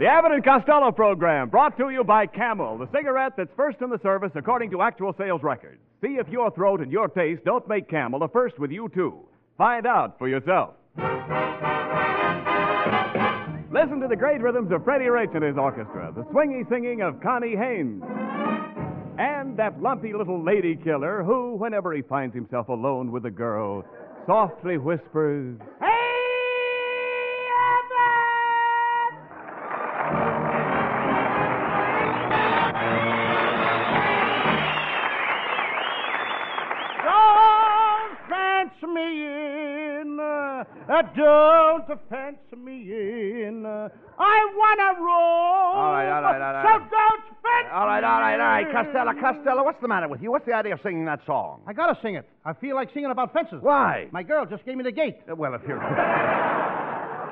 The Abbott and Costello program brought to you by Camel, the cigarette that's first in the service according to actual sales records. See if your throat and your taste don't make Camel a first with you, too. Find out for yourself. Listen to the great rhythms of Freddie Rich and his orchestra, the swingy singing of Connie Haynes, and that lumpy little lady killer who, whenever he finds himself alone with a girl, softly whispers, Don't Don't fence me in. I want to roll. All right, all right, all right. So don't fence All right, all right, all right. Costello. Costello, what's the matter with you? What's the idea of singing that song? I gotta sing it. I feel like singing about fences. Why? My girl just gave me the gate. Uh, Well, if your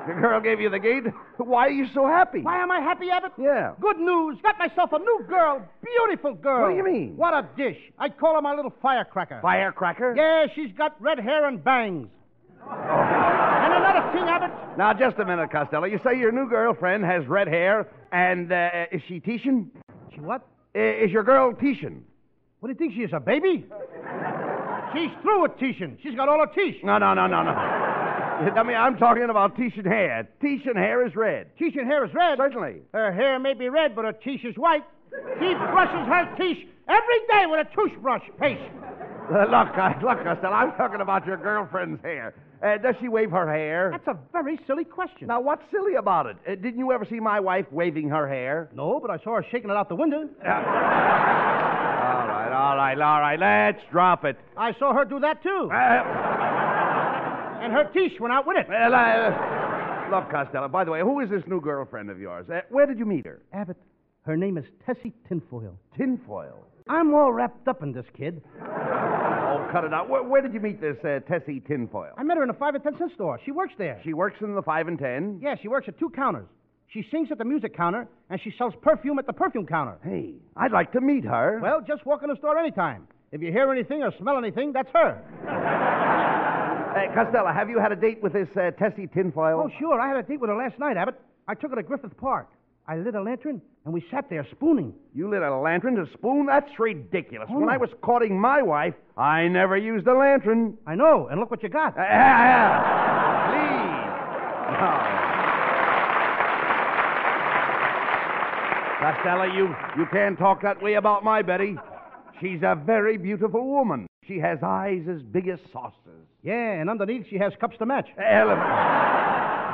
your girl gave you the gate, why are you so happy? Why am I happy, Abbott? Yeah. Good news. Got myself a new girl. Beautiful girl. What do you mean? What a dish. I call her my little firecracker. Firecracker? Yeah, she's got red hair and bangs. And thing, Abbott. Now, just a minute, Costello. You say your new girlfriend has red hair, and uh, is she Titian? She what? I- Is your girl Titian? What do you think she is, a baby? She's through with Titian. She's got all her teeth. No, no, no, no, no. I mean, I'm talking about Titian hair. Titian hair is red. Titian hair is red. Certainly. Her hair may be red, but her teeth is white. She brushes her teeth every day with a toothbrush paste. Uh, look, uh, look, Costello, I'm talking about your girlfriend's hair. Uh, does she wave her hair? That's a very silly question. Now, what's silly about it? Uh, didn't you ever see my wife waving her hair? No, but I saw her shaking it out the window. All right, all right, all right. Let's drop it. I saw her do that too. Uh, And her teeth went out with it. well, uh, look, Costello, by the way, who is this new girlfriend of yours? Uh, where did you meet her? Abbott, her name is Tessie Tinfoil. Tinfoil. I'm all wrapped up in this kid. Oh, cut it out. Where, where did you meet this uh, Tessie Tinfoil? I met her in a five and ten cent store. She works there. She works in the five and ten. Yeah, she works at two counters. She sings at the music counter, and she sells perfume at the perfume counter. Hey, I'd like to meet her. Well, just walk in the store anytime. If you hear anything or smell anything, that's her. uh, Costello, have you had a date with this uh, Tessie Tinfoil? Oh, sure. I had a date with her last night, Abbott. I took her to Griffith Park. I lit a lantern, and we sat there spooning. You lit a lantern to spoon? That's ridiculous. Oh, when. I was courting my wife, I never used a lantern. I know, and look what you got. Uh, please. No. Costello, you, you can't talk that way about my Betty. She's a very beautiful woman. She has eyes as big as saucers. Yeah, and underneath she has cups to match. Ellen,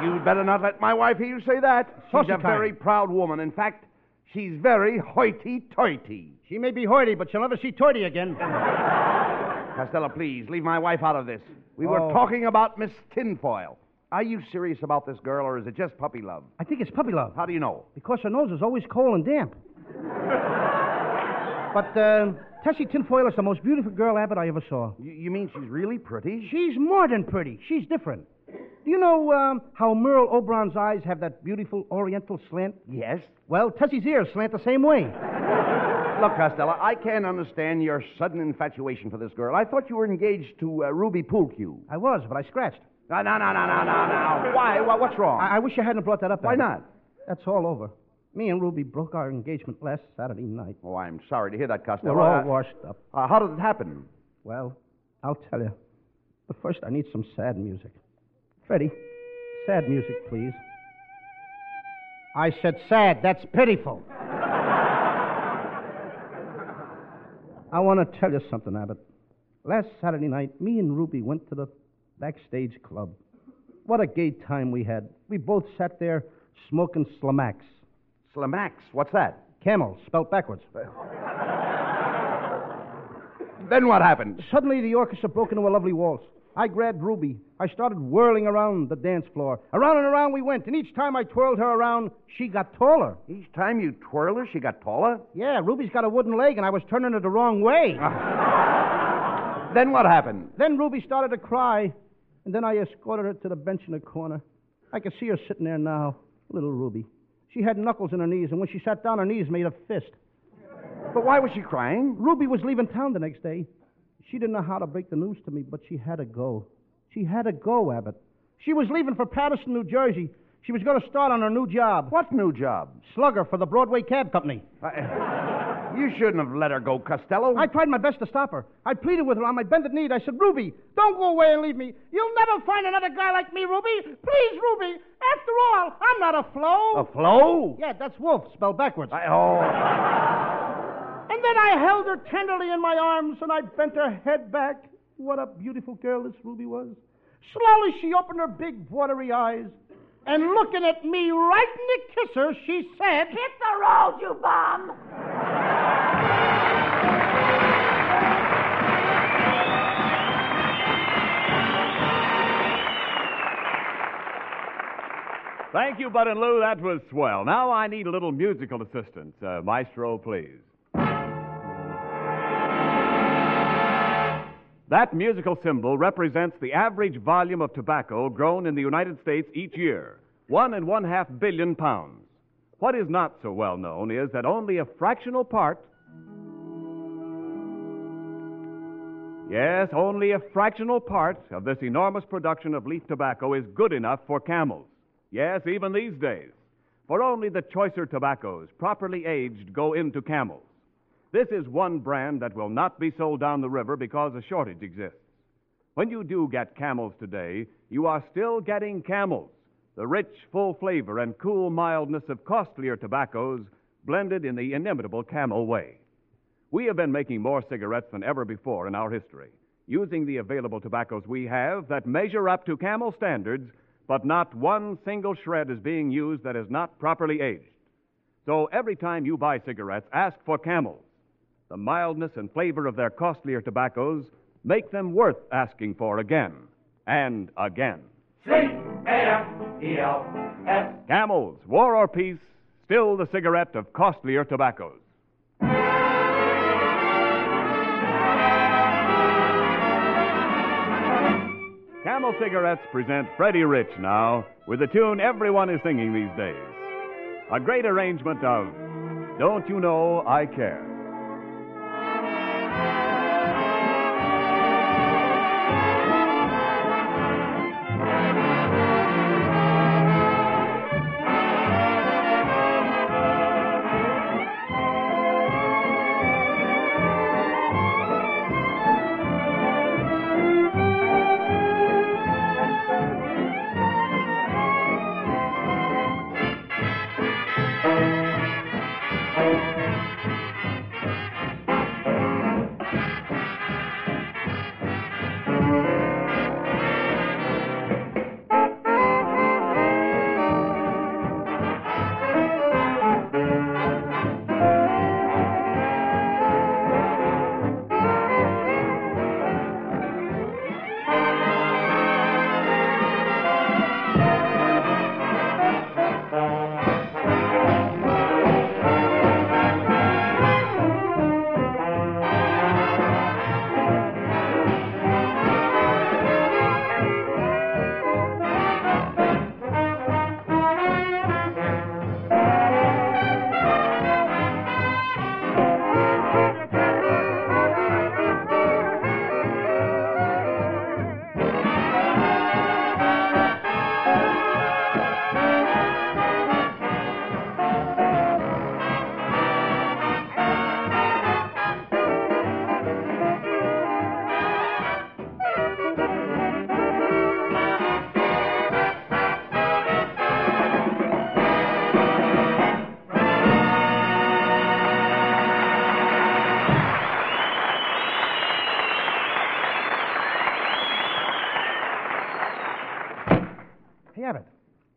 you'd better not let my wife hear you say that. She's a very proud woman. In fact, she's very hoity-toity. She may be hoity, but she'll never see toity again. Costello, please, leave my wife out of this. We were Oh. talking about Miss Tinfoil. Are you serious about this girl, or is it just puppy love? I think it's puppy love. How do you know? Because her nose is always cold and damp. but uh, Tessie Tinfoil is the most beautiful girl, Abbott, I ever saw. You, you mean she's really pretty? She's more than pretty. She's different. Do you know um, how Merle Oberon's eyes have that beautiful oriental slant? Yes. Well, Tessie's ears slant the same way. Look, Costello, I can't understand your sudden infatuation for this girl. I thought you were engaged to uh, Ruby Poolcue. I was, but I scratched. No, no, no, no, no, no, no. Why? Wha- What's wrong? I, I wish you hadn't brought that up. Why not? That's all over. Me and Ruby broke our engagement last Saturday night. Oh, I'm sorry to hear that, Costello. We're all Uh, washed up. uh, how did it happen? Well, I'll tell you. But first, I need some sad music. Freddie, sad music, please. I said sad. That's pitiful. I want to tell you something, Abbott. Last Saturday night, me and Ruby went to the backstage club. What a gay time we had. We both sat there smoking Slamax. Slamax. What's that? Camel, spelt backwards. Then what happened? Suddenly, the orchestra broke into a lovely waltz. I grabbed Ruby. I started whirling around the dance floor. Around and around we went, and each time I twirled her around, she got taller. Each time you twirl her, she got taller? Yeah, Ruby's got a wooden leg, and I was turning her the wrong way. Then what happened? Then Ruby started to cry, and then I escorted her to the bench in the corner. I can see her sitting there now, little Ruby. She had knuckles in her knees, and when she sat down, her knees made a fist. But why was she crying? Ruby was leaving town the next day. She didn't know how to break the news to me, but she had to go. She had to go, Abbott. She was leaving for Paterson, New Jersey. She was going to start on her new job. What new job? Slugger for the Broadway Cab Company. I- you shouldn't have let her go, Costello. I tried my best to stop her. I pleaded with her on my bended knee. I said, Ruby, don't go away and leave me. You'll never find another guy like me, Ruby. Please, Ruby. After all, I'm not a flow. A flow? Yeah, that's wolf, spelled backwards. I, oh. And then I held her tenderly in my arms and I bent her head back. What a beautiful girl this Ruby was. Slowly she opened her big, watery eyes. And looking at me right in the kisser, she said, Hit the road, you bum! Thank you, Bud and Lou. That was swell. Now I need a little musical assistance. Uh, maestro, please. That musical symbol represents the average volume of tobacco grown in the United States each year one and one half billion pounds. What is not so well known is that only a fractional part, yes, only a fractional part of this enormous production of leaf tobacco is good enough for camels. Yes, even these days. For only the choicer tobaccos, properly aged, go into camels. This is one brand that will not be sold down the river because a shortage exists. When you do get camels today, you are still getting camels, the rich, full flavor and cool mildness of costlier tobaccos blended in the inimitable camel way. We have been making more cigarettes than ever before in our history, using the available tobaccos we have that measure up to camel standards, but not one single shred is being used that is not properly aged. So every time you buy cigarettes, ask for camels. The mildness and flavor of their costlier tobaccos make them worth asking for again and again. C-A-M-E-L-S. Camels, war or peace, still the cigarette of costlier tobaccos. Camel Cigarettes present Freddie Rich now with a tune everyone is singing these days. A great arrangement of Don't You Know I Care.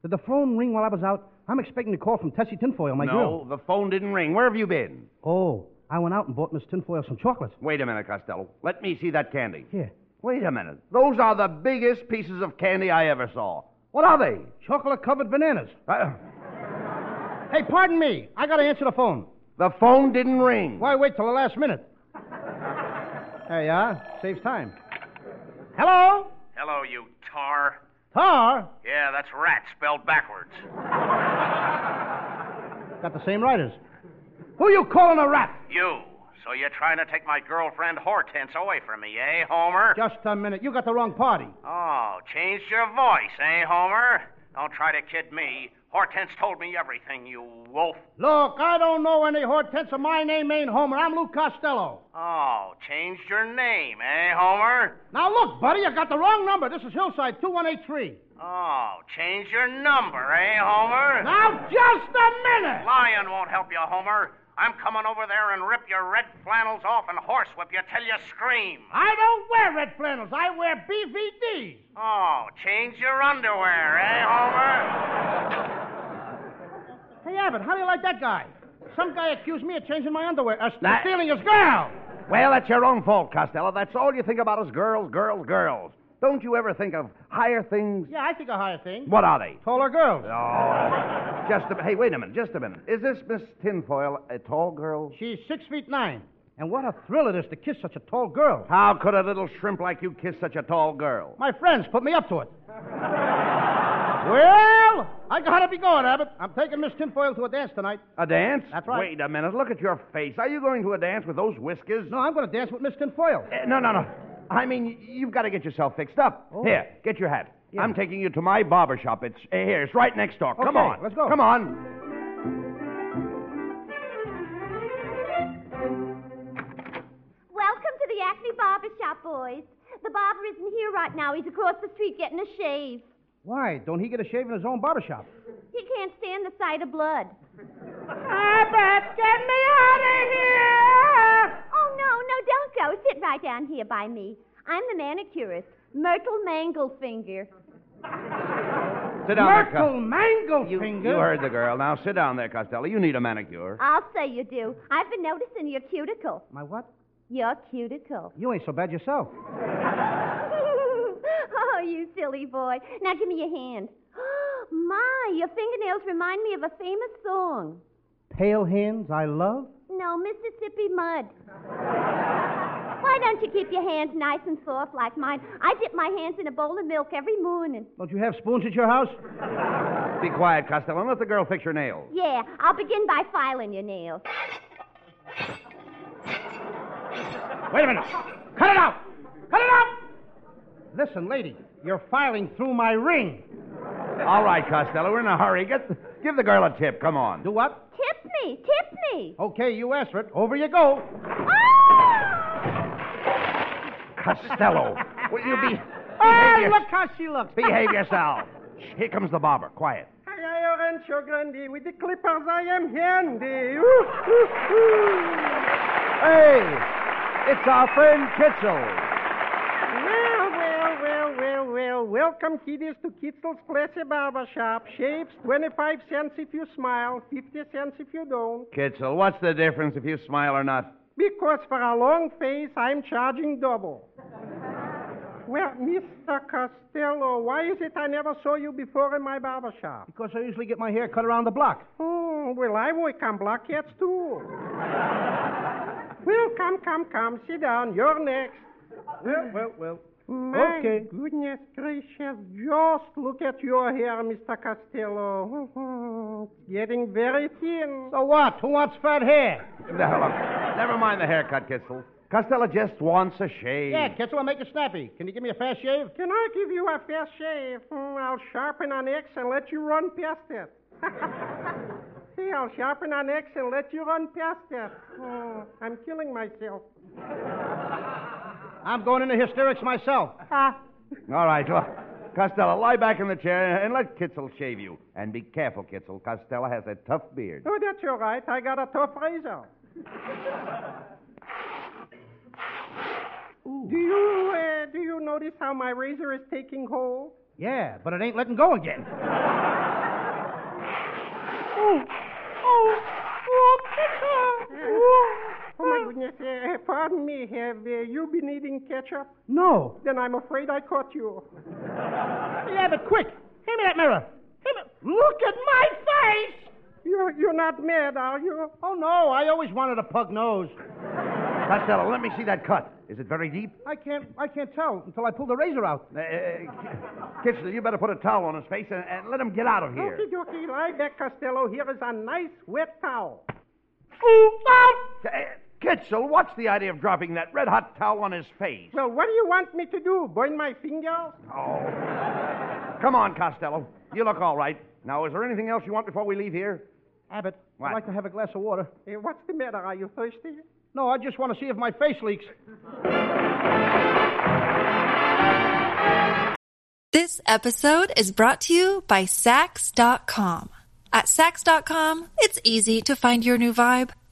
Did the phone ring while I was out? I'm expecting a call from Tessie Tinfoil, my no, girl. the phone didn't ring. Where have you been? Oh, I went out and bought Miss Tinfoil some chocolates. Wait a minute, Costello. Let me see that candy. Here. Wait a minute. Those are the biggest pieces of candy I ever saw. What are they? Chocolate covered bananas. Uh, Hey, pardon me. I gotta answer the phone. the phone didn't ring. Why wait till the last minute? There you are. Saves time. Hello? Hello, you tar. Tar? Yeah, that's rat spelled backwards. Got the same writers. Who you calling a rat? You. So you're trying to take my girlfriend Hortense away from me, eh, Homer? Just a minute. You got the wrong party. Oh, changed your voice, eh, Homer? Don't try to kid me. Hortense told me everything, you wolf. Look, I don't know any Hortense. Of my name ain't Homer. I'm Lou Costello. Oh, changed your name, eh, Homer? Now look, buddy, you got the wrong number. This is Hillside 2183. Oh, change your number, eh, Homer? Now just a minute. Lion won't help you, Homer. I'm coming over there and rip your red flannels off and horsewhip you till you scream. I don't wear red flannels. I wear BVDs. Oh, change your underwear, eh, Homer? Hey, Abbott, how do you like that guy? Some guy accused me of changing my underwear, uh, That- stealing his girl. Well, that's your own fault, Costello. That's all you think about is girls, girls, girls. Don't you ever think of higher things? Yeah, I think of higher things. What are they? Taller girls. Oh, just a Hey, wait a minute. Just a minute. Is this Miss Tinfoil a tall girl? She's six feet nine. And what a thrill it is to kiss such a tall girl. How could a little shrimp like you kiss such a tall girl? My friends put me up to it. Well, I gotta be going, Abbott. I'm taking Miss Tinfoil to a dance tonight. A dance? That's right. Wait a minute. Look at your face. Are you going to a dance with those whiskers? No, I'm gonna dance with Miss Tinfoil. Eh, no, no, no. I mean, you've got to get yourself fixed up. Oh. Here, get your hat. Yeah. I'm taking you to my barber shop. It's eh, here. It's right next door. Come on. let's go. Come on. Welcome to the Acme Barber Shop, boys. The barber isn't here right now. He's across the street getting a shave. Why? Don't he get a shave in his own barber shop? He can't stand the sight of blood. Abbott, get me out of here! Oh, no, no, don't go. Sit right down here by me. I'm the manicurist, Myrtle Manglefinger. Sit down there, Myrtle Co- Mangle you, you heard the girl. Now sit down there, Costello. You need a manicure. I'll say you do. I've been noticing your cuticle. My what? Your cuticle. You ain't so bad yourself. Oh, you silly boy. Now give me your hand. My, your fingernails remind me of a famous song. Pale hands I love. No, Mississippi mud. Why don't you keep your hands nice and soft like mine? I dip my hands in a bowl of milk every morning. Don't you have spoons at your house? Be quiet, Costello, and let the girl fix your nails. Yeah, I'll begin by filing your nails. Wait a minute. Cut it out! Cut it out! Listen, lady, you're filing through my ring. All right, Costello, we're in a hurry. Get, give the girl a tip. Come on. Do what? Tip me, tip me. Okay, you asked for it. Over you go. Costello, will you be. Ah, behave, your- look how she looks. behave yourself. Here comes the barber. Quiet. Hi, Rancho Grande. With the clippers, I am handy. Hey, it's our friend Kitzel. Well. Welcome, kiddies, to Kitzel's Classy Barber Shop. Shaves, 25 cents if you smile, 50 cents if you don't. Kitzel, what's the difference if you smile or not? Because for a long face, I'm charging double. Well, Mr. Costello, why is it I never saw you before in my barber shop? Because I usually get my hair cut around the block. Oh, well, I work on blockheads too. well, come, come, come. Sit down. You're next. Well, well, well. My Okay. goodness gracious. Just look at your hair, Mr. Costello. It's getting very thin. So what? Who wants fat hair? Now, never mind the haircut, Kitzel. Costello just wants a shave. Yeah, Kitzel, I'll make it snappy. Can you give me a fast shave? Can I give you a fast shave? Hmm, I'll sharpen an X and let you run past it. See, I'll sharpen an X and let you run past it. Oh, I'm killing myself. I'm going into hysterics myself. Ah, All right, look. Costello, lie back in the chair and let Kitzel shave you. And be careful, Kitzel. Costello has a tough beard. oh, that's all right. I got a tough razor. Do you uh, do you notice how my razor is taking hold? Yeah, but it ain't letting go again. Oh, oh, oh, ketchup. Oh, Oh, my goodness. Uh, pardon me. Have uh, you been eating ketchup? No. Then I'm afraid I caught you. Hey, Abbott, quick. Hand me that mirror. Hand me... Look at my face. You're, you're not mad, are you? Oh, no. I always wanted a pug nose. Costello, let me see that cut. Is it very deep? I can't, I can't tell until I pull the razor out. Uh, Kitzel, you better put a towel on his face and, and let him get out of here. Okie dokie. Lie back, Costello. Here is a nice wet towel. Ooh, Uh, Kitzel, what's the idea of dropping that red hot towel on his face? Well, what do you want me to do? Burn my finger? Oh. Come on, Costello. You look all right. Now, is there anything else you want before we leave here? Abbott, What? I'd like to have a glass of water. Hey, what's the matter? Are you thirsty? No, I just want to see if my face leaks. This episode is brought to you by Saks.com. At Saks.com, it's easy to find your new vibe.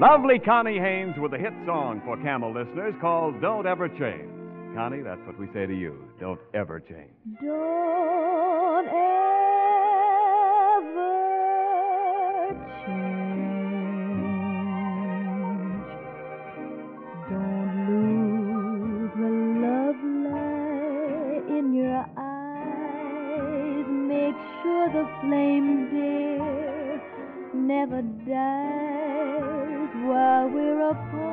Lovely Connie Haynes with a hit song for Camel listeners called Don't Ever Change. Connie, that's what we say to you. Don't ever change. Don't ever change. Don't lose the love light in your eyes. Make sure the flame, dear, never dies while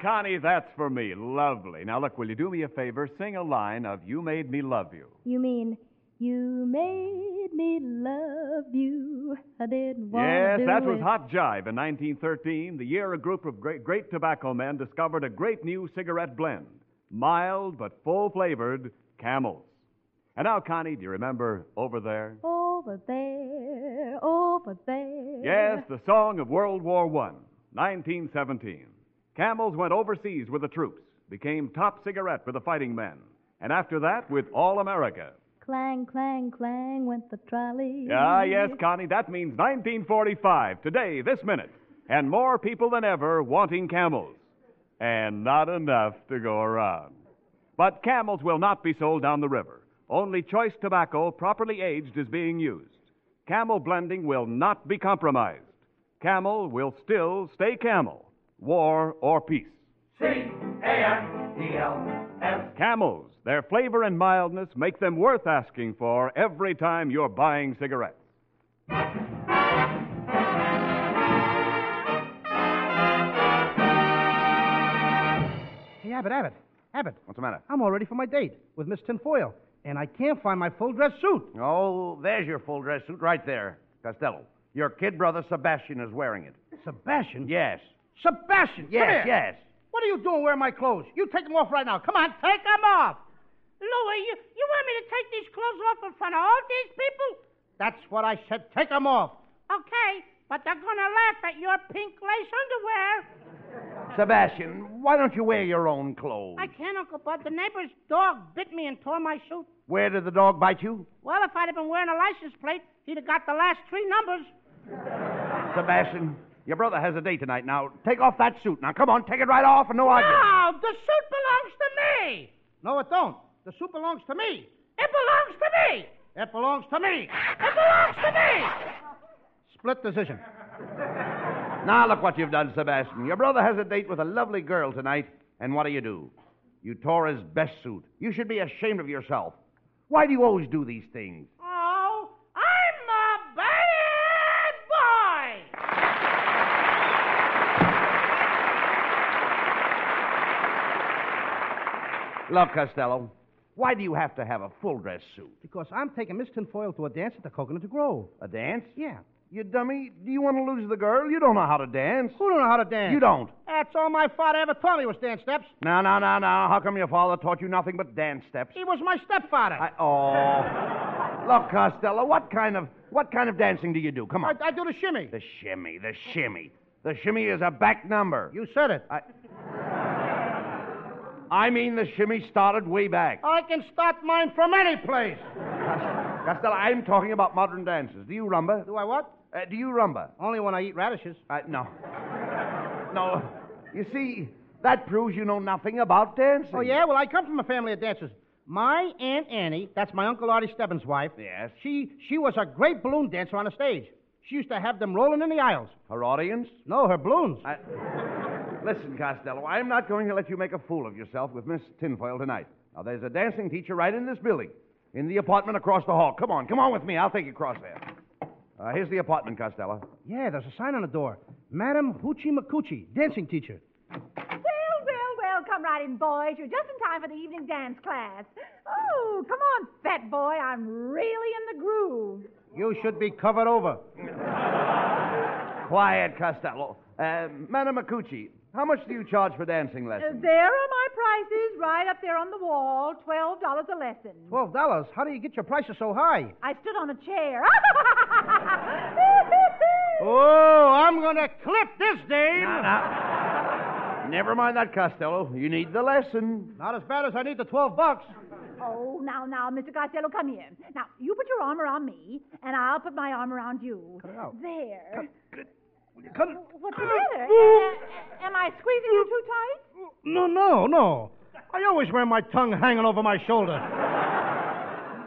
Connie, that's for me. Lovely. Now, look, will you do me a favor? Sing a line of You Made Me Love You. You mean you made me love you? I didn't want Yes, to. that was it. Hot Jive in 1913, the year a group of great, great tobacco men discovered a great new cigarette blend. Mild but full flavored Camels. And now, Connie, do you remember Over There? Over there, over there. Yes, the song of World War I, 1917. Camels went overseas with the troops, became top cigarette for the fighting men, and after that, with All America. Clang, clang, clang went the trolley. Ah, yes, Connie, that means 1945, today, this minute, and more people than ever wanting camels, and not enough to go around. But camels will not be sold down the river. Only choice tobacco, properly aged, is being used. Camel blending will not be compromised. Camel will still stay camel, war or peace. C A N E L S. Camels, their flavor and mildness make them worth asking for every time you're buying cigarettes. Hey, Abbott, Abbott, Abbott. What's the matter? I'm all ready for my date with Miss Tinfoil, and I can't find my full dress suit. Oh, there's your full dress suit right there, Costello. Your kid brother Sebastian is wearing it. Sebastian? Yes. Sebastian! Yes, come here. yes. What are you doing wearing my clothes? You take them off right now. Come on, take them off. Louis, you, you want me to take these clothes off in front of all these people? That's what I said. Take them off. Okay, but they're gonna laugh at your pink lace underwear. Sebastian, why don't you wear your own clothes? I can't, Uncle Bud. The neighbor's dog bit me and tore my suit. Where did the dog bite you? Well, if I'd have been wearing a license plate, he'd have got the last three numbers. Sebastian, your brother has a date tonight. Now, take off that suit. Now, come on, take it right off and no arguing. No, the suit belongs to me. No, it don't. The suit belongs to me. It belongs to me. It belongs to me. It belongs to me. Split decision. Now, look what you've done, Sebastian. Your brother has a date with a lovely girl tonight, and what do you do? You tore his best suit. You should be ashamed of yourself. Why do you always do these things? Oh, I'm a bad boy. Look, Costello, why do you have to have a full dress suit? Because I'm taking Miss Tinfoil to a dance at the Coconut Grove. A dance? Yeah. You dummy. Do you want to lose the girl? You don't know how to dance. Who don't know how to dance? You don't. That's all my father ever taught me was dance steps. No, no, no, no. How come your father taught you nothing but dance steps? He was my stepfather. I, oh. Look, Costello, what kind of what kind of dancing do you do? Come I, on. I do the shimmy. The shimmy, the shimmy. The shimmy is a back number. You said it. I, I mean, the shimmy started way back. I can start mine from any place. Costello, I'm talking about modern dances. Do you rumba? Do I what? Uh, do you rumba? Only when I eat radishes. Uh, no. No. You see, that proves you know nothing about dancing. Oh, yeah? Well, I come from a family of dancers. My Aunt Annie, that's my Uncle Artie Stebbins' wife. Yes. She she was a great balloon dancer on the stage. She used to have them rolling in the aisles. Her audience? No, her balloons. I... Listen, Costello, I'm not going to let you make a fool of yourself with Miss Tinfoil tonight. Now, there's a dancing teacher right in this building, in the apartment across the hall. Come on, come on with me. I'll take you across there. Uh, here's the apartment, Costello. Yeah, there's a sign on the door. Madam Hoochie McCoochie, dancing teacher. Well, well, well, come right in, boys. You're just in time for the evening dance class. Oh, come on, fat boy. I'm really in the groove. You should be covered over. Quiet, Costello. Uh, Madam Macucci, how much do you charge for dancing Uh, lessons? there are my prices right up there on the wall. Twelve dollars a lesson. Twelve dollars? How do you get your prices so high? I stood on a chair. Oh, I'm gonna clip this dame. Now, now. Never mind that, Costello. You need the lesson. Not as bad as I need the twelve bucks. oh, now, now, Mr. Costello, come here. Now, you put your arm around me, and I'll put my arm around you. Cut it out. There. Cut it. What's the matter? Am I squeezing you too tight? No, no, no. I always wear my tongue hanging over my shoulder.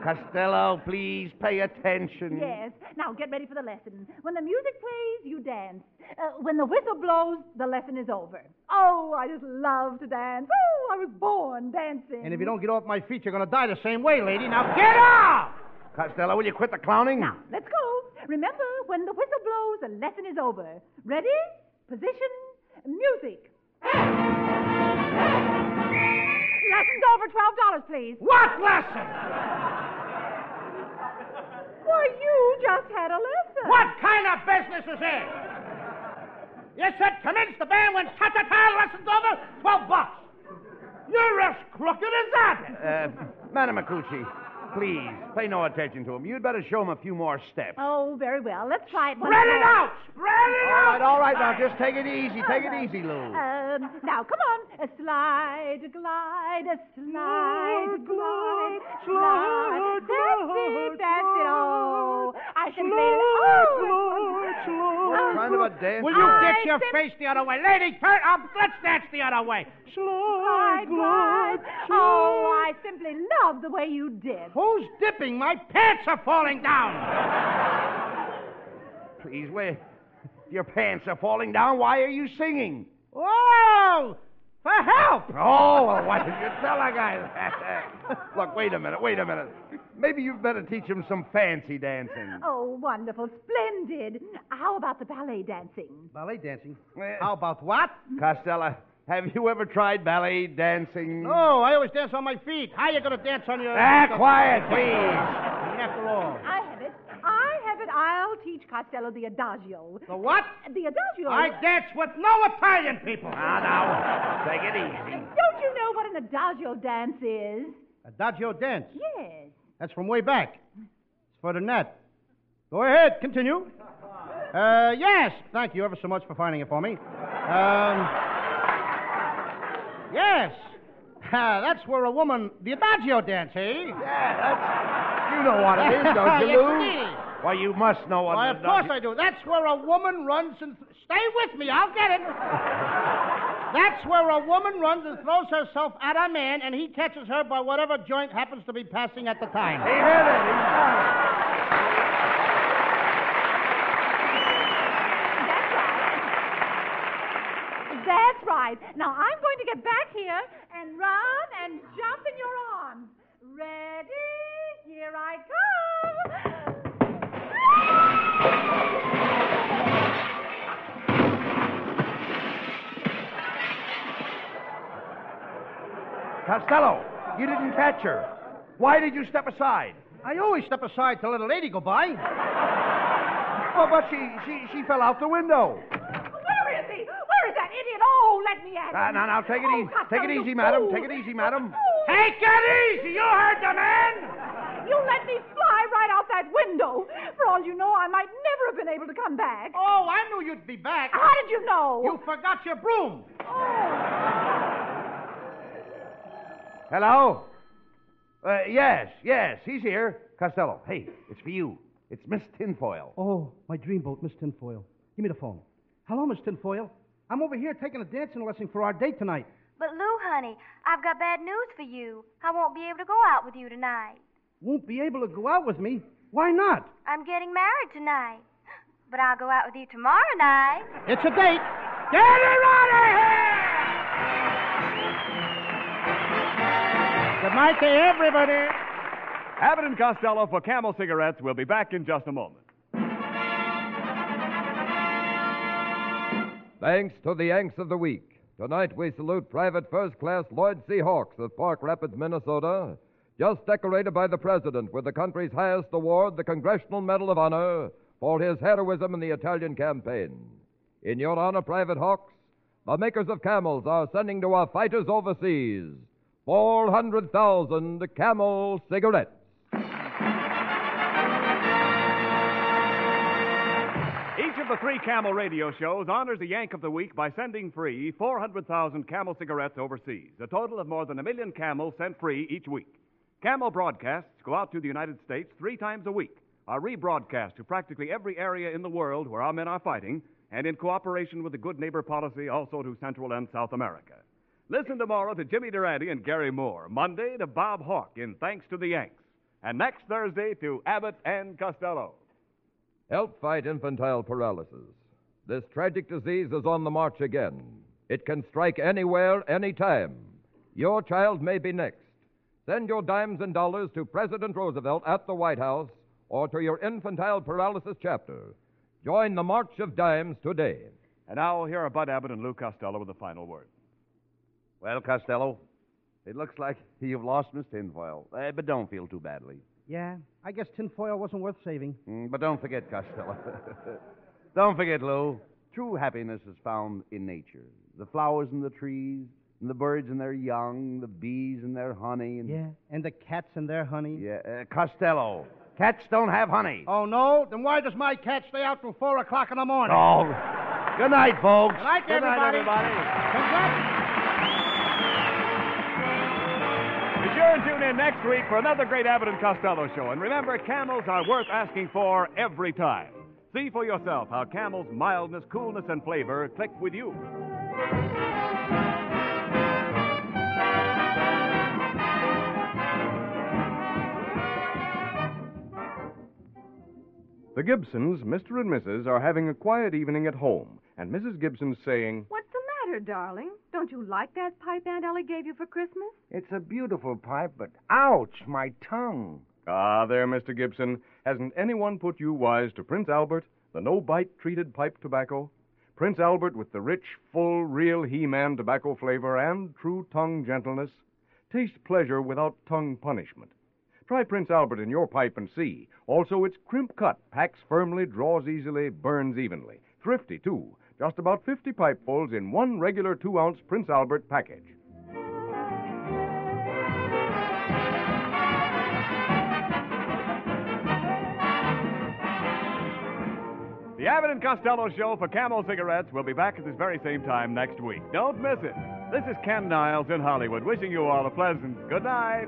Costello, please pay attention. Yes. Now get ready for the lesson. When the music plays, you dance. Uh, when the whistle blows, the lesson is over. Oh, I just love to dance. Oh, I was born dancing. And if you don't get off my feet, you're gonna die the same way, lady. Now get out! Costello, will you quit the clowning? Now, let's go. Remember, when the whistle blows, the lesson is over. Ready? Position, music. Lesson's over. Twelve dollars, please. What lesson? Why, you just had a lesson. What kind of business is this? You said commence the band when ta-ta-ta lesson's over? Twelve bucks. You're as crooked as that. Uh, Madam Macucci, please, pay no attention to him. You'd better show him a few more steps. Oh, very well. Let's try it once Spread it more. out! Spread it All out! right, all right, now just take it easy. Take it easy, Lou. Um, now, come on. A slide, glide, a slide, glide, slide. That's it, that's it. Oh, I can play it. What kind of a dance? Will you I get your sim- face the other way? Lady, turn up. Let's dance the other way. Slide, glide. Oh, I simply love the way you did. Who's dipping? My pants are falling down. Please, where? Your pants are falling down. Why are you singing? Oh, for help. Oh, well, why did you tell a guy that? Look, wait a minute, wait a minute. Maybe you'd better teach him some fancy dancing. Oh, wonderful, splendid. How about the ballet dancing? Ballet dancing. Eh, How about what? Costello, have you ever tried ballet dancing? No, I always dance on my feet. How you going to dance on your... Ah, quiet, please. After all. I have it. I have it. I'll teach Costello the adagio. The what? The adagio. I dance with no Italian people. Now, now, take it easy. Don't you know what an adagio dance is? Adagio dance. Yes. That's from way back. It's for the net. Go ahead, continue. Uh, yes, thank you ever so much for finding it for me. Um, yes, Ah, that's where a woman, the adagio dance, eh? Yeah, that's. You know what it is, don't you, yes, Lou? Why, you must know what Why, of course I do. That's where a woman runs and. Stay with me, I'll get it. That's where a woman runs and throws herself at a man, and he catches her by whatever joint happens to be passing at the time. He did it. He got it. That's right. Now I'm going to get back here and run and jump in your arms. Ready? Here I come. Costello, you didn't catch her. Why did you step aside? I always step aside to let a lady go by. Oh, but she, she, she fell out the window. go. Where is he? Where is that idiot? Oh, let me at him. Uh, now, now, take it Oh, easy. Costello, Take it easy, madam. fool. Take it easy, madam. Take it easy! You heard the man! You let me fly right out that window. For all you know, I might never have been able to come back. Oh, I knew you'd be back. How did you know? You forgot your broom. Hello? Uh, yes, yes, he's here. Costello, hey, it's for you. It's Miss Tinfoil. Oh, my dreamboat, Miss Tinfoil. Give me the phone. Hello, Miss Tinfoil. I'm over here taking a dancing lesson for our date tonight. But Lou, honey, I've got bad news for you. I won't be able to go out with you tonight. Won't be able to go out with me. Why not? I'm getting married tonight. But I'll go out with you tomorrow night. It's a date. Get her out of here! Good night to everybody. Abbott and Costello for Camel Cigarettes. We'll be back in just a moment. Thanks to the Yanks of the Week. Tonight we salute Private First Class Lloyd C. Hawks of Park Rapids, Minnesota, just decorated by the President with the country's highest award, the Congressional Medal of Honor, for his heroism in the Italian campaign. In your honor, Private Hawks, the makers of camels are sending to our fighters overseas 400,000 camel cigarettes. Of the three Camel radio shows honors the Yank of the Week by sending free 400,000 Camel cigarettes overseas, a total of more than a million camels sent free each week. Camel broadcasts go out to the United States three times a week, are rebroadcast to practically every area in the world where our men are fighting, and in cooperation with the Good Neighbor Policy, also to Central and South America. Listen tomorrow to Jimmy Durante and Garry Moore, Monday to Bob Hawk in Thanks to the Yanks, and next Thursday to Abbott and Costello. Help fight infantile paralysis. This tragic disease is on the march again. It can strike anywhere, anytime. Your child may be next. Send your dimes and dollars to President Roosevelt at the White House or to your infantile paralysis chapter. Join the March of Dimes today. And now, here are Bud Abbott and Lou Costello with the final word. Well, Costello, it looks like you've lost Miss Tinfoil. Uh, but don't feel too badly. Yeah, I guess tinfoil wasn't worth saving. Mm, but don't forget, Costello. don't forget, Lou. True happiness is found in nature. The flowers and the trees, and the birds and their young, the bees and their honey. And... Yeah, and the cats and their honey. Yeah, uh, Costello. Cats don't have honey. Oh, no? Then why does my cat stay out till 4 o'clock in the morning? Oh. Good night, folks. Good night, Good night, everybody. everybody. Congrats. Sure tune in next week for another great Abbott and Costello show. And remember, camels are worth asking for every time. See for yourself how camels' mildness, coolness, and flavor click with you. The Gibsons, Mr. and Mrs., are having a quiet evening at home, and Mrs. Gibson's saying, What's the matter, darling? Don't you like that pipe Aunt Ellie gave you for Christmas? It's a beautiful pipe, but ouch, my tongue. Ah, there, Mr. Gibson. Hasn't anyone put you wise to Prince Albert, the no bite treated pipe tobacco? Prince Albert with the rich, full, real He Man tobacco flavor and true tongue gentleness. Taste pleasure without tongue punishment. Try Prince Albert in your pipe and see. Also, it's crimp cut, packs firmly, draws easily, burns evenly. Thrifty, too. Just about 50 pipefuls in one regular two ounce Prince Albert package. The Abbott and Costello Show for Camel Cigarettes will be back at this very same time next week. Don't miss it. This is Ken Niles in Hollywood, wishing you all a pleasant good night.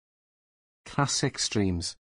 Classic Streams.